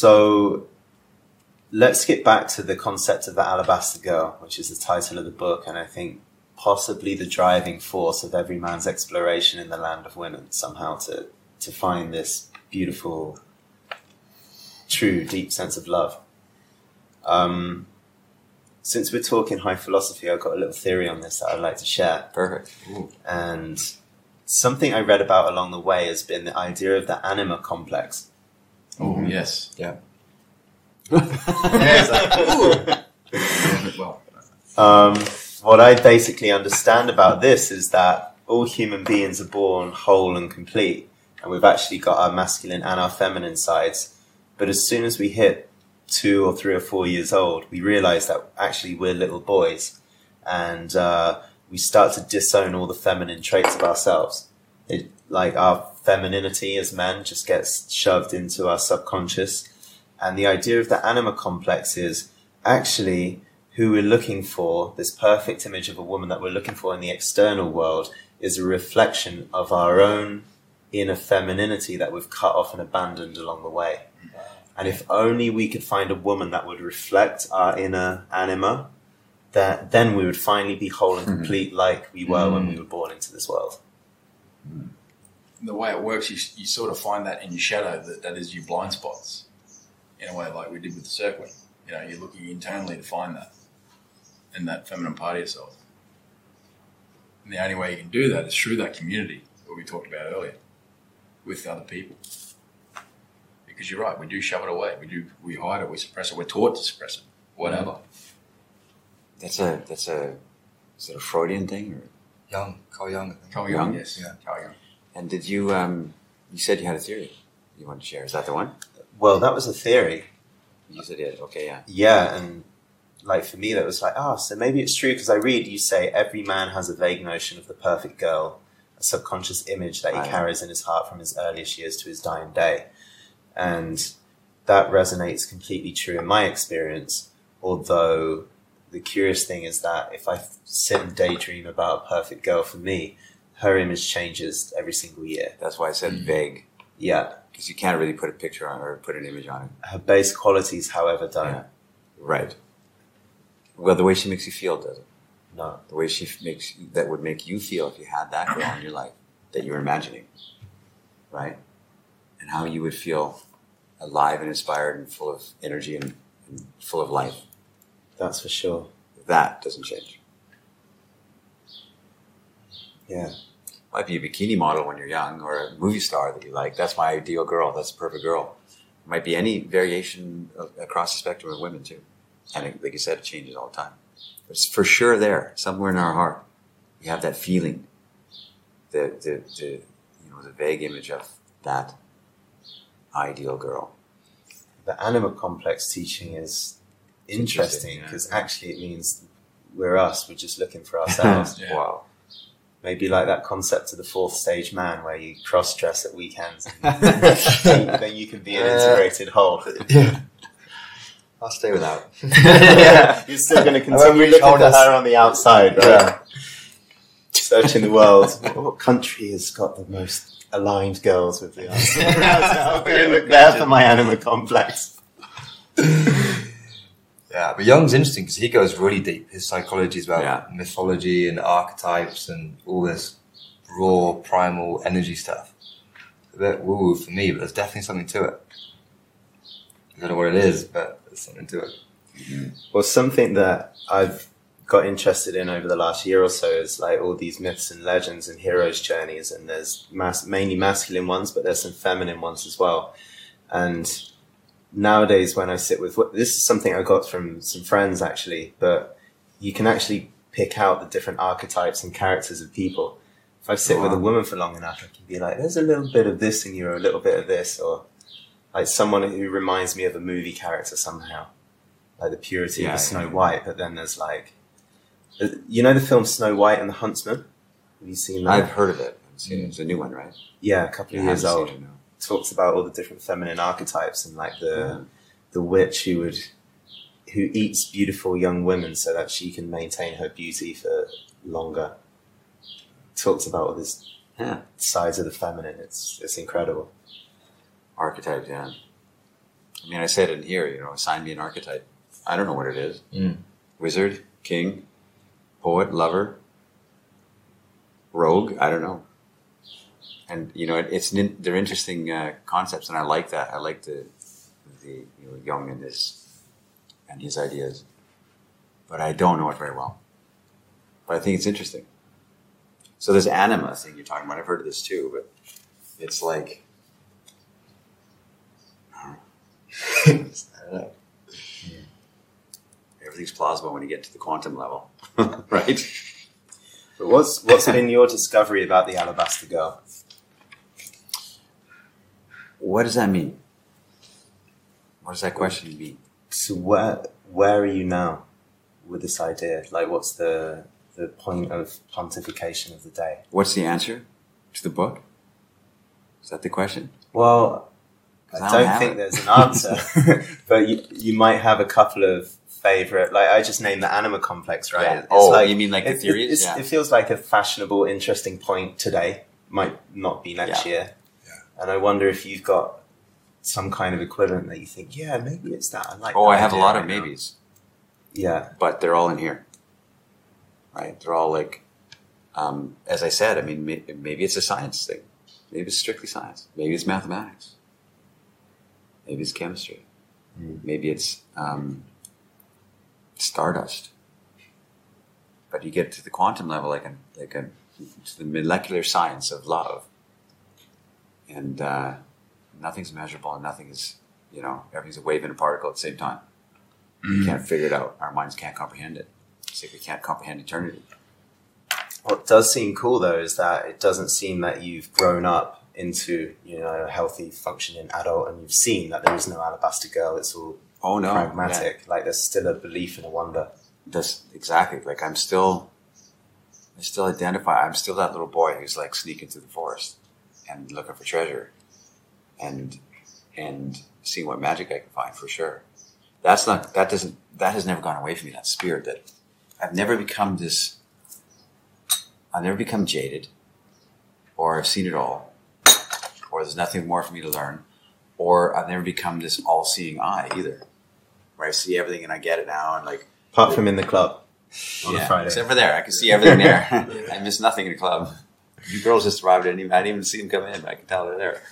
So let's get back to the concept of the alabaster girl, which is the title of the book, and I think possibly the driving force of every man's exploration in the land of women, somehow to to find this beautiful, true, deep sense of love. Um, since we're talking high philosophy, I've got a little theory on this that I'd like to share. Perfect. And something I read about along the way has been the idea of the anima complex. Oh yes. Yeah. well, Um, what I basically understand about this is that all human beings are born whole and complete, and we've actually got our masculine and our feminine sides. But as soon as we hit two or three or four years old, we realize that actually we're little boys, and uh, we start to disown all the feminine traits of ourselves. It, like our femininity as men just gets shoved into our subconscious, and the idea of the anima complex is actually who we're looking for, this perfect image of a woman that we're looking for in the external world, is a reflection of our own inner femininity that we've cut off and abandoned along the way. And if only we could find a woman that would reflect our inner anima, that then we would finally be whole and mm-hmm. complete like we were when we mm. were born into this world. Mm. The way it works, you, you sort of find that in your shadow that that is your blind spots, in a way, like we did with the circling. You know, you're looking internally to find that, in that feminine part of yourself. And the only way you can do that is through that community that we talked about earlier, with other people. Because you're right, we do shove it away. We do, we hide it, we suppress it. We're taught to suppress it, whatever. That's a that's a is it a Freudian thing or Young, Carl Young. I think. Carl Jung, Jung? yes, Yeah. Carl Jung. And did you um you said you had a theory you wanted to share. Is that the one? Well, that was a theory. You said it. Okay, yeah. Yeah, and like for me, that was like, ah, so maybe it's true because I read you say every man has a vague notion of the perfect girl, a subconscious image that he Right. carries in his heart from his earliest years to his dying day, and that resonates completely true in my experience. Although the curious thing is that if I sit and daydream about a perfect girl for me, her image changes every single year. That's why I said Mm. vague Yeah, because you can't really put a picture on it or put an image on it. her base qualities, however, don't. Yeah. Right. Well, the way she makes you feel does it. No. The way she makes that would make you feel if you had that girl in your life that you're imagining, right? And how you would feel alive and inspired and full of energy and, and full of life. That's for sure. That doesn't change. Yeah. Might be a bikini model when you're young or a movie star that you like. That's my ideal girl. That's the perfect girl. Might be any variation of, across the spectrum of women too. And it, like you said, it changes all the time. But it's for sure there, somewhere in our heart. We have that feeling, the, the, the, you know, the vague image of that ideal girl. the anima complex teaching is interesting, interesting yeah. because actually it means we're us. We're just looking for ourselves. Yeah. Wow. Maybe like that concept of the fourth stage man, where you cross dress at weekends, and then you can be an uh, integrated whole. Yeah. I'll stay without. yeah, you're still going to continue reach looking for her on the outside, right? Yeah. Searching the world. What country has got the most aligned girls with the answer? I'm going to look there for my anima complex. Yeah, but Jung's interesting because he goes really deep. His psychology is about Yeah. mythology and archetypes and all this raw, primal energy stuff. A bit woo-woo for me, but there's definitely something to it. I don't know what it is, but there's something to it. Mm-hmm. Well, something that I've got interested in over the last year or so is like all these myths and legends and heroes' journeys, and there's mas- mainly masculine ones, but there's some feminine ones as well. And nowadays, when I sit with this is something I got from some friends actually, but you can actually pick out the different archetypes and characters of people. If I sit with a woman for long enough, I can be like, "There's a little bit of this in you, or a little bit of this," or like someone who reminds me of a movie character somehow like the purity Yeah, of the Snow yeah. White, but then there's like, uh, you know, the film Snow White and the Huntsman. Have you seen that? I've heard of it. I've seen it. It's a new one, right? yeah, a couple of years old. Seen it, no. Talks about all the different feminine archetypes and like the the witch who would who eats beautiful young women so that she can maintain her beauty for longer. Talks about all this Yeah. sides of the feminine. It's it's incredible. Archetypes, yeah. I mean, I said in here, you know, assign me an archetype. I don't know what it is. Mm. Wizard, king, poet, lover, rogue. I don't know. And you know, it, it's they're interesting uh, concepts, and I like that. I like the the you know, Jung and his and his ideas, but I don't know it very well. But I think it's interesting. So this anima thing you're talking about, I've heard of this too, but it's like I don't know. I don't know. Everything's plausible when you get to the quantum level, right? But what's what's been your discovery about the Alabaster Girl? What does that mean? What does that question mean? So where where are you now with this idea? Like, what's the the point of pontification of the day? What's the answer to the book? Is that the question? Well, I I don't don't think it. there's an answer, but you you might have a couple of favorite. Like I just named the anima complex, right? Yeah. It's Oh, like- you mean like the it, theories? it's- Yeah. It feels like a fashionable, interesting point today. Might not be next Yeah. year. And I wonder if you've got some kind of equivalent that you think, yeah, maybe it's that. I like. Oh, I have a lot of right now. maybes, Yeah. but they're all in here, right? They're all like, um, as I said. I mean, may, maybe it's a science thing. Maybe it's strictly science. Maybe it's mathematics. Maybe it's chemistry. Mm. Maybe it's um, stardust. But you get to the quantum level, like a, like a, to the molecular science of love, and uh, nothing's measurable and nothing is, you know, everything's a wave and a particle at the same time. You can't figure it out. Our minds can't comprehend it. It's like we can't comprehend eternity. What does seem cool though is that it doesn't seem that you've grown up into you know a healthy, functioning adult, and you've seen that there is no alabaster girl. It's all Oh no, pragmatic. Like there's still a belief and a wonder. That's exactly like I'm still, I still identify. I'm still that little boy who's like sneaking through the forest and looking for treasure, and and seeing what magic I can find for sure. That's not that doesn't that has never gone away from me. That spirit that I've never become this. I've never become jaded, or I've seen it all, or there's nothing more for me to learn, or I've never become this all-seeing eye either, where I see everything and I get it now and like Apart from in the club on a Friday. Except for there, I can see everything there. I miss nothing in the club. You girls just arrived. I didn't even, I didn't even see them come in. But I can tell they're there.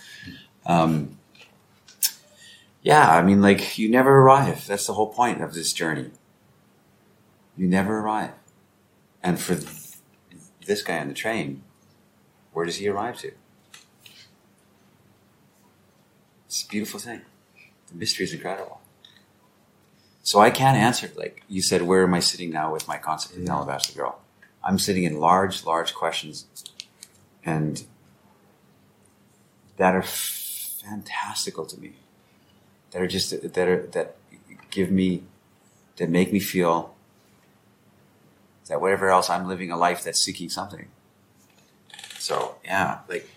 Um, yeah, I mean, like you never arrive. That's the whole point of this journey. You never arrive. And for th- this guy on the train, where does he arrive to? It's a beautiful thing. The mystery is incredible. So I can't answer. Like you said, where am I sitting now with my concept of the alabaster girl? I'm sitting in large, large questions, and that are fantastical to me. That are just that are that give me that make me feel that whatever else I'm living a life that's seeking something. So yeah, like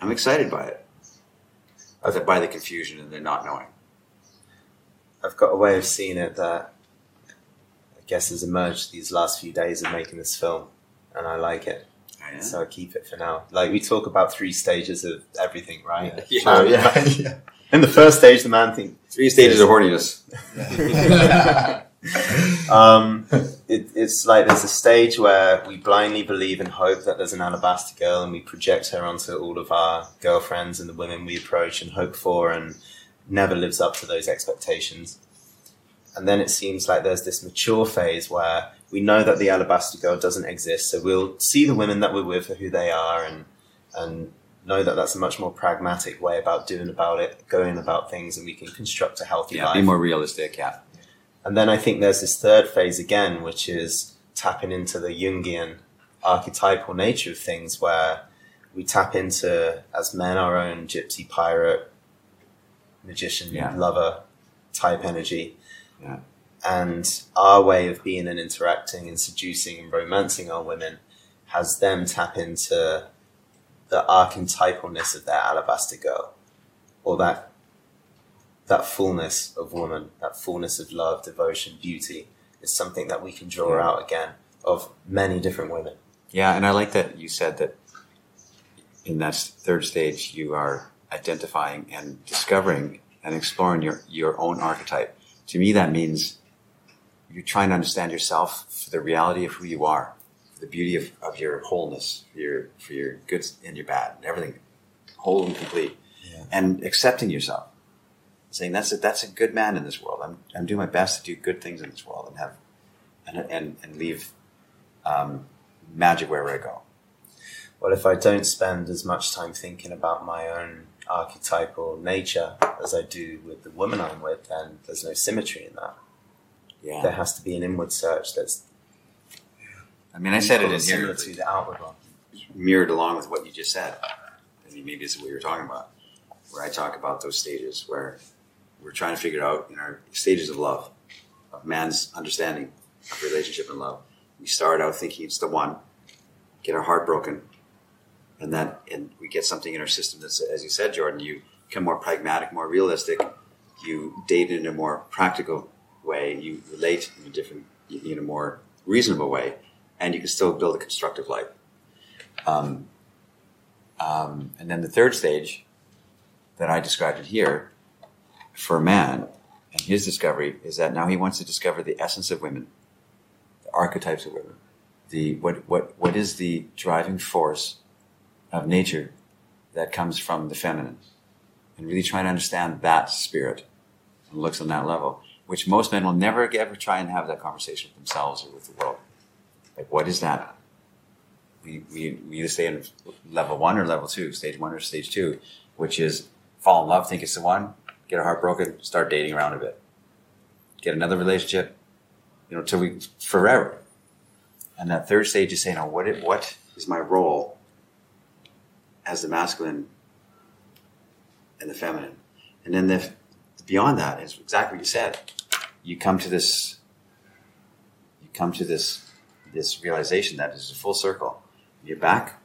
I'm excited by it. By the confusion and the not knowing. I've got a way of seeing it that I guess has emerged these last few days of making this film, and I like it. Yeah. So I keep it for now. Like we talk about three stages of everything, right? Yeah. So, yeah. In the first stage, the man thinks Three stages of horniness. um, it, it's like there's a stage where we blindly believe and hope that there's an alabaster girl, and we project her onto all of our girlfriends and the women we approach and hope for, and never lives up to those expectations. And then it seems like there's this mature phase where we know that the alabaster girl doesn't exist, so we'll see the women that we're with for who they are, and and know that that's a much more pragmatic way about doing about it, going about things, and we can construct a healthy Yeah, life. be more realistic. Yeah. And then I think there's this third phase again, which is tapping into the Jungian archetypal nature of things, where we tap into, as men, our own gypsy pirate, magician, Yeah. lover type energy. Yeah. And our way of being and interacting and seducing and romancing our women has them tap into the archetypalness of their alabaster girl, or that that fullness of woman, that fullness of love, devotion, beauty, is something that we can draw Yeah. out again of many different women. Yeah, and I like that you said that in that third stage you are identifying and discovering and exploring your, your own archetype. To me, that means you're trying to understand yourself for the reality of who you are, for the beauty of, of your wholeness, for your, for your good and your bad, and everything, whole and complete, Yeah. and accepting yourself. Saying that's a, that's a good man in this world. I'm, I'm doing my best to do good things in this world and have and, and, and leave um, magic wherever I go. Well, if I don't spend as much time thinking about my own archetypal nature as I do with the woman I'm with, then there's no symmetry in that. Yeah. There has to be an inward search that's I mean, I said it in here, to the outward one. mirrored along with what you just said. I mean, maybe it's what you're talking about, where I talk about those stages where we're trying to figure out in our stages of love, of man's understanding of relationship and love. We start out thinking it's the one, get our heart broken, and then and we get something in our system that's, as you said, Jordan, you become more pragmatic, more realistic. You date in a more practical way. You relate in a different, in a more reasonable way, and you can still build a constructive life. Um, um, and then the third stage that I described it here for man and his discovery is that now he wants to discover the essence of women, the archetypes of women, the what what what is the driving force of nature that comes from the feminine, and really trying to understand that spirit and looks on that level, which most men will never ever try and have that conversation with themselves or with the world. Like, what is that? We, we, we either stay in level one or level two, stage one or stage two, which is fall in love, think it's the one, get our heart broken, start dating around a bit, get another relationship, you know, till we forever. And that third stage is saying, oh, what, what is my role as the masculine and the feminine? And then the, beyond that is exactly what you said. You come to this, you come to this, this realization that is a full circle. You're back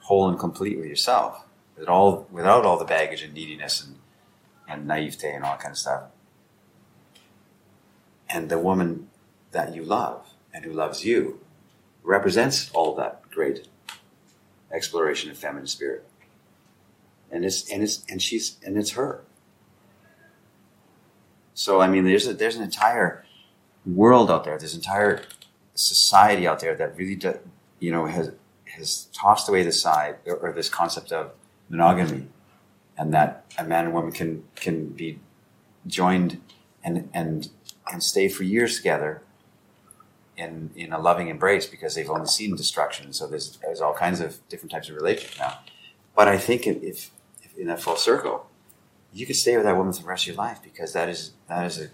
whole and complete with yourself, with all, without all the baggage and neediness and, and naivete and all that kind of stuff. And the woman that you love and who loves you represents all that great exploration of feminine spirit. And it's and it's and she's and it's her. So I mean, there's a, there's an entire world out there. There's an entire society out there that really, do, you know, has has tossed away the side or, or this concept of monogamy, and that a man and woman can can be joined and and and stay for years together in in a loving embrace because they've only seen destruction. So there's there's all kinds of different types of relationships now. But I think if, if, in that full circle, you could stay with that woman for the rest of your life because that is that is a,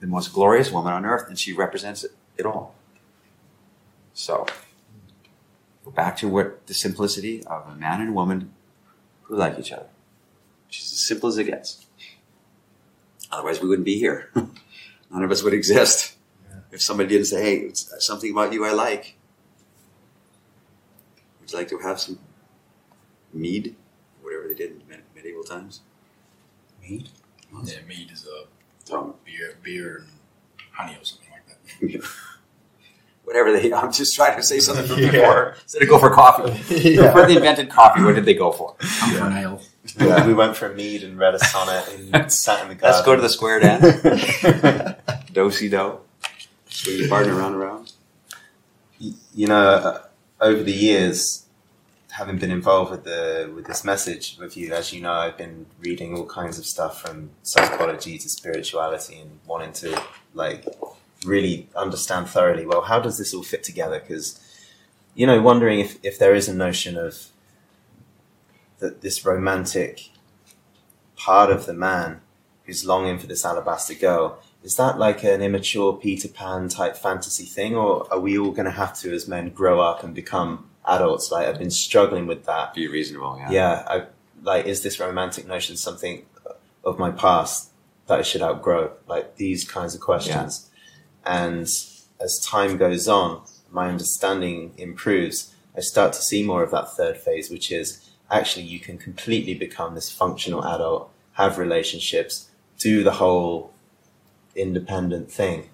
the most glorious woman on earth, and she represents it, it all. So go back to what the simplicity of a man and a woman who like each other. Is as simple as it gets. Otherwise, we wouldn't be here. None of us would exist if somebody didn't say, "Hey, it's uh, something about you I like." Would you like to have some mead, whatever they did in medieval times? Mead? Yeah, mead is a Rum. beer, beer and honey or something like that. Whatever they. I'm just trying to say something from Yeah. before. Instead of go for coffee. Before they invented coffee, what did they go for? Come for an ale. Yeah, we went for a mead and read a sonnet and sat in the garden. Let's go to the square dance. Do si do. Swing your partner around around. you know, uh, over the years, having been involved with the with this message with you, as you know, I've been reading all kinds of stuff from psychology to spirituality and wanting to like really understand thoroughly. Well, how does this all fit together? Because you know, wondering if if there is a notion of that this romantic part of the man who's longing for this alabaster girl is that like an immature Peter Pan type fantasy thing, or are we all going to have to, as men, grow up and become adults? Like I've been struggling with that. Be reasonable, yeah. Yeah, I like is this romantic notion something of my past that I should outgrow? Like these kinds of questions. And as time goes on, my understanding improves. I start to see more of that third phase, which is actually you can completely become this functional adult, have relationships, do the whole independent thing.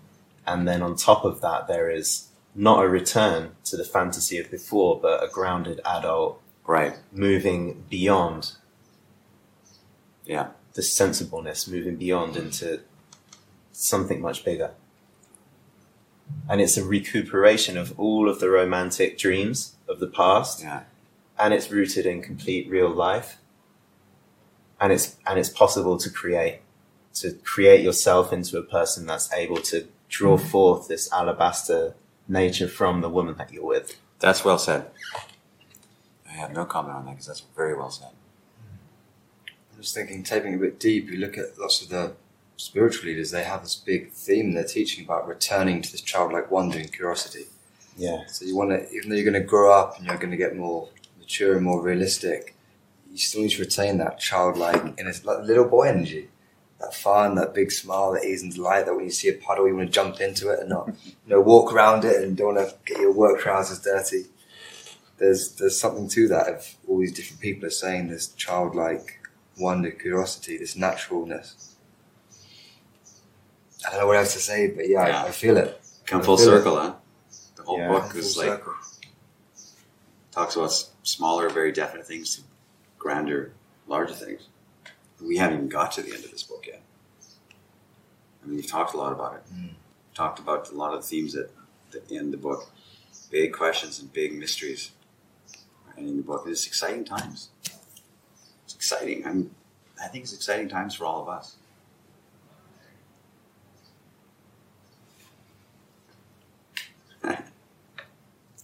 And then on top of that, there is not a return to the fantasy of before, but a grounded adult Right. moving beyond. Yeah. the sensibleness moving beyond into something much bigger. And it's a recuperation of all of the romantic dreams of the past, Yeah. and it's rooted in complete real life. And it's and it's possible to create, to create yourself into a person that's able to draw forth this alabaster nature from the woman that you're with. That's well said. I have no comment on that because that's very well said. I'm just thinking, taking a bit deep, you look at lots of the spiritual leaders, they have this big theme they're teaching about returning to this childlike wonder and curiosity. Yeah. So you want to, even though you're going to grow up and you're going to get more mature and more realistic, you still need to retain that childlike, and it's like little boy energy. That fun, that big smile, that ease and delight, that when you see a puddle, you want to jump into it and not, you know, walk around it and don't want to get your work trousers dirty. There's, there's something to that of all these different people are saying this childlike wonder, curiosity, this naturalness. I don't know what else to say, but yeah, Yeah. I, I feel it. Come full feel it. circle, huh? The whole Yeah. book is like circle. talks about smaller, very definite things to grander, larger things. We haven't even got to the end of this book yet. I mean, you've talked a lot about it. Mm. Talked about a lot of the themes that, that end the book. Big questions and big mysteries ending the book. It's exciting times. It's exciting. I'm, I think it's exciting times for all of us.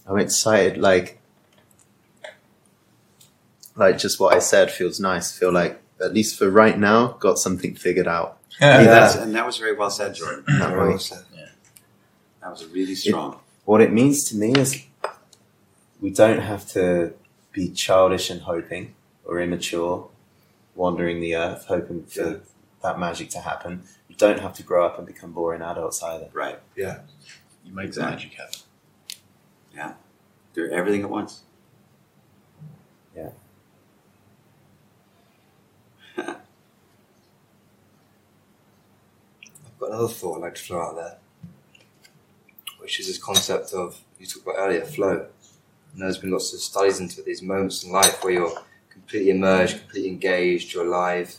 I'm excited. Like, like just what I said feels nice. Feel like at least for right now, got something figured out. Yeah, Yeah. that's, and that was very well said, Jordan. That Very well said. That was really strong. What it means to me is we don't have to be childish and hoping or immature, wandering the earth, hoping for Yeah. that magic to happen. We don't have to grow up and become boring adults either. right. Yeah. You make the magic happen. Yeah. Do everything at once. I've got another thought I'd like to throw out there, which is this concept of you talked about earlier, flow. And there's been lots of studies into these moments in life where you're completely immersed, completely engaged, you're alive.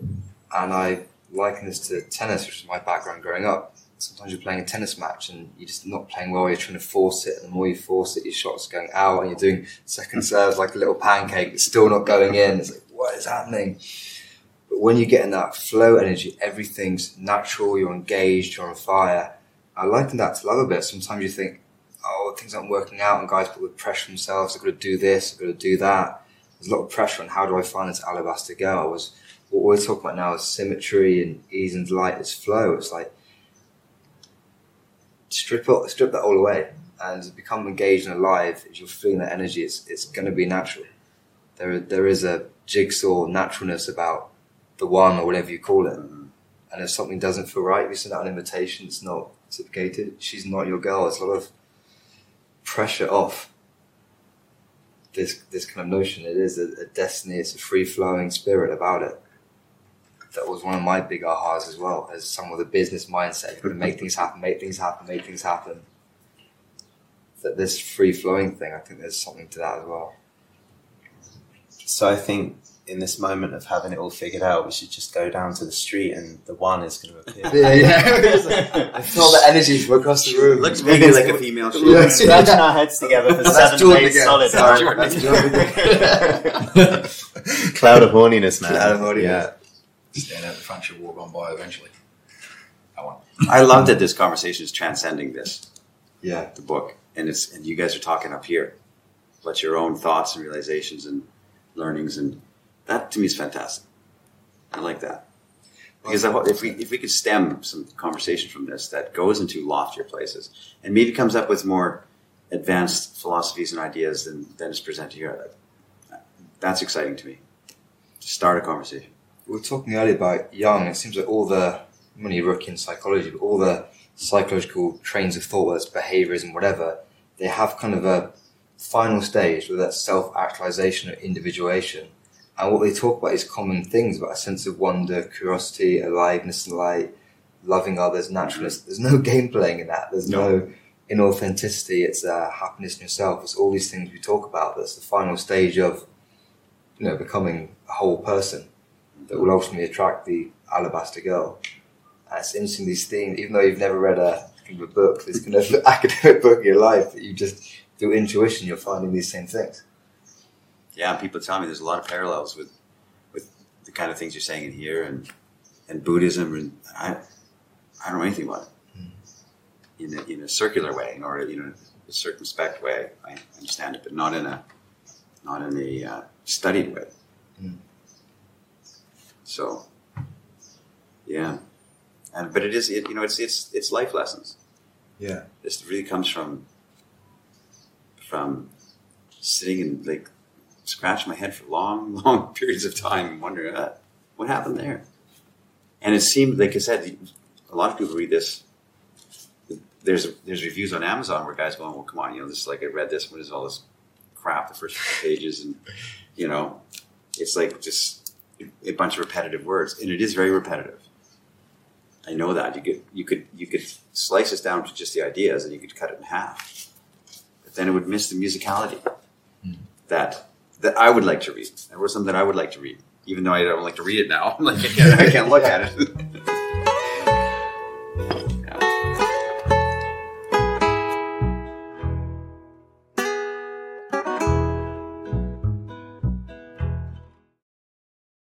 And I liken this to tennis, which is my background growing up. Sometimes you're playing a tennis match and you're just not playing well, you're trying to force it, and the more you force it, your shot's going out, and you're doing second serves like a little pancake, it's still not going in. It's like, what is happening? But when you get in that flow energy, everything's natural, you're engaged, you're on fire. I liken that to love a bit. Sometimes you think, oh, things aren't working out, and guys put the pressure on themselves, I've got to do this, I've got to do that. There's a lot of pressure on how do I find this alabaster girl. Was what we're talking about now is symmetry and ease and delight is flow. It's like strip it, strip that all away and become engaged and alive. If you're feeling that energy, it's it's going to be natural. There there is a jigsaw naturalness about the one or whatever you call it. And if something doesn't feel right, you send out an invitation, it's not reciprocated, she's not your girl. It's a lot of pressure off this this kind of notion. It is a, a destiny, it's a free flowing spirit about it. That was one of my big ahas as well, as some of the business mindset, to make things happen, make things happen, make things happen. That this free flowing thing, I think there's something to that as well. So I think in this moment of having it all figured out, we should just go down to the street and the one is going to appear. Yeah, yeah. I feel the energy from across the room. Looks Maybe maybe like a female We've been scratching our heads together for That's seven Jordan days again. solid. That's Alright. Jordan. That's Jordan again. Cloud of horniness, man. Cloud of horniness. Yeah. Stand out the front, she'll walk on by eventually. I want. I love that this conversation is transcending this, Yeah. the book, and it's and you guys are talking up here, but your own thoughts and realizations and learnings, and that to me is fantastic. I like that because if we if we could stem some conversation from this that goes into loftier places and maybe comes up with more advanced philosophies and ideas than than is presented here, that, that's exciting to me. To start a conversation. We were talking earlier about Jung. It seems like all the, I'm only a rookie in psychology, but all the psychological trains of thought, whether it's behaviors and whatever, they have kind of a final stage, whether that's self actualization or individuation. And what they talk about is common things about a sense of wonder, curiosity, aliveness and light, loving others, naturalness. There's no game playing in that. There's no, inauthenticity. It's uh, happiness in yourself. It's all these things we talk about. That's the final stage of, you know, becoming a whole person. that will ultimately attract the alabaster girl. And it's interesting these themes, even though you've never read a, a book, this kind of academic book in your life, that you just through intuition you're finding these same things. Yeah, people tell me there's a lot of parallels with with the kind of things you're saying in here and and Buddhism and I I don't know anything about it in a, in a circular way or you know a circumspect way. I understand it, but not in a not in a uh, studied way. Mm. So yeah, and but it is it, you know it's it's it's life lessons. Yeah. This really comes from from sitting and like scratching my head for long, long periods of time and wondering uh, what happened there. And it seemed, like I said, a lot of people read this. There's there's reviews on Amazon where guys going, well, come on, you know, this is like I read this. What is all this crap? The first few pages, and you know, it's like just a bunch of repetitive words, and it is very repetitive. I know that you could you could you could slice this down to just the ideas, and you could cut it in half, but then it would miss the musicality that that I would like to read. There was something that I would like to read, even though I don't like to read it now. Like I can't, I can't look at it.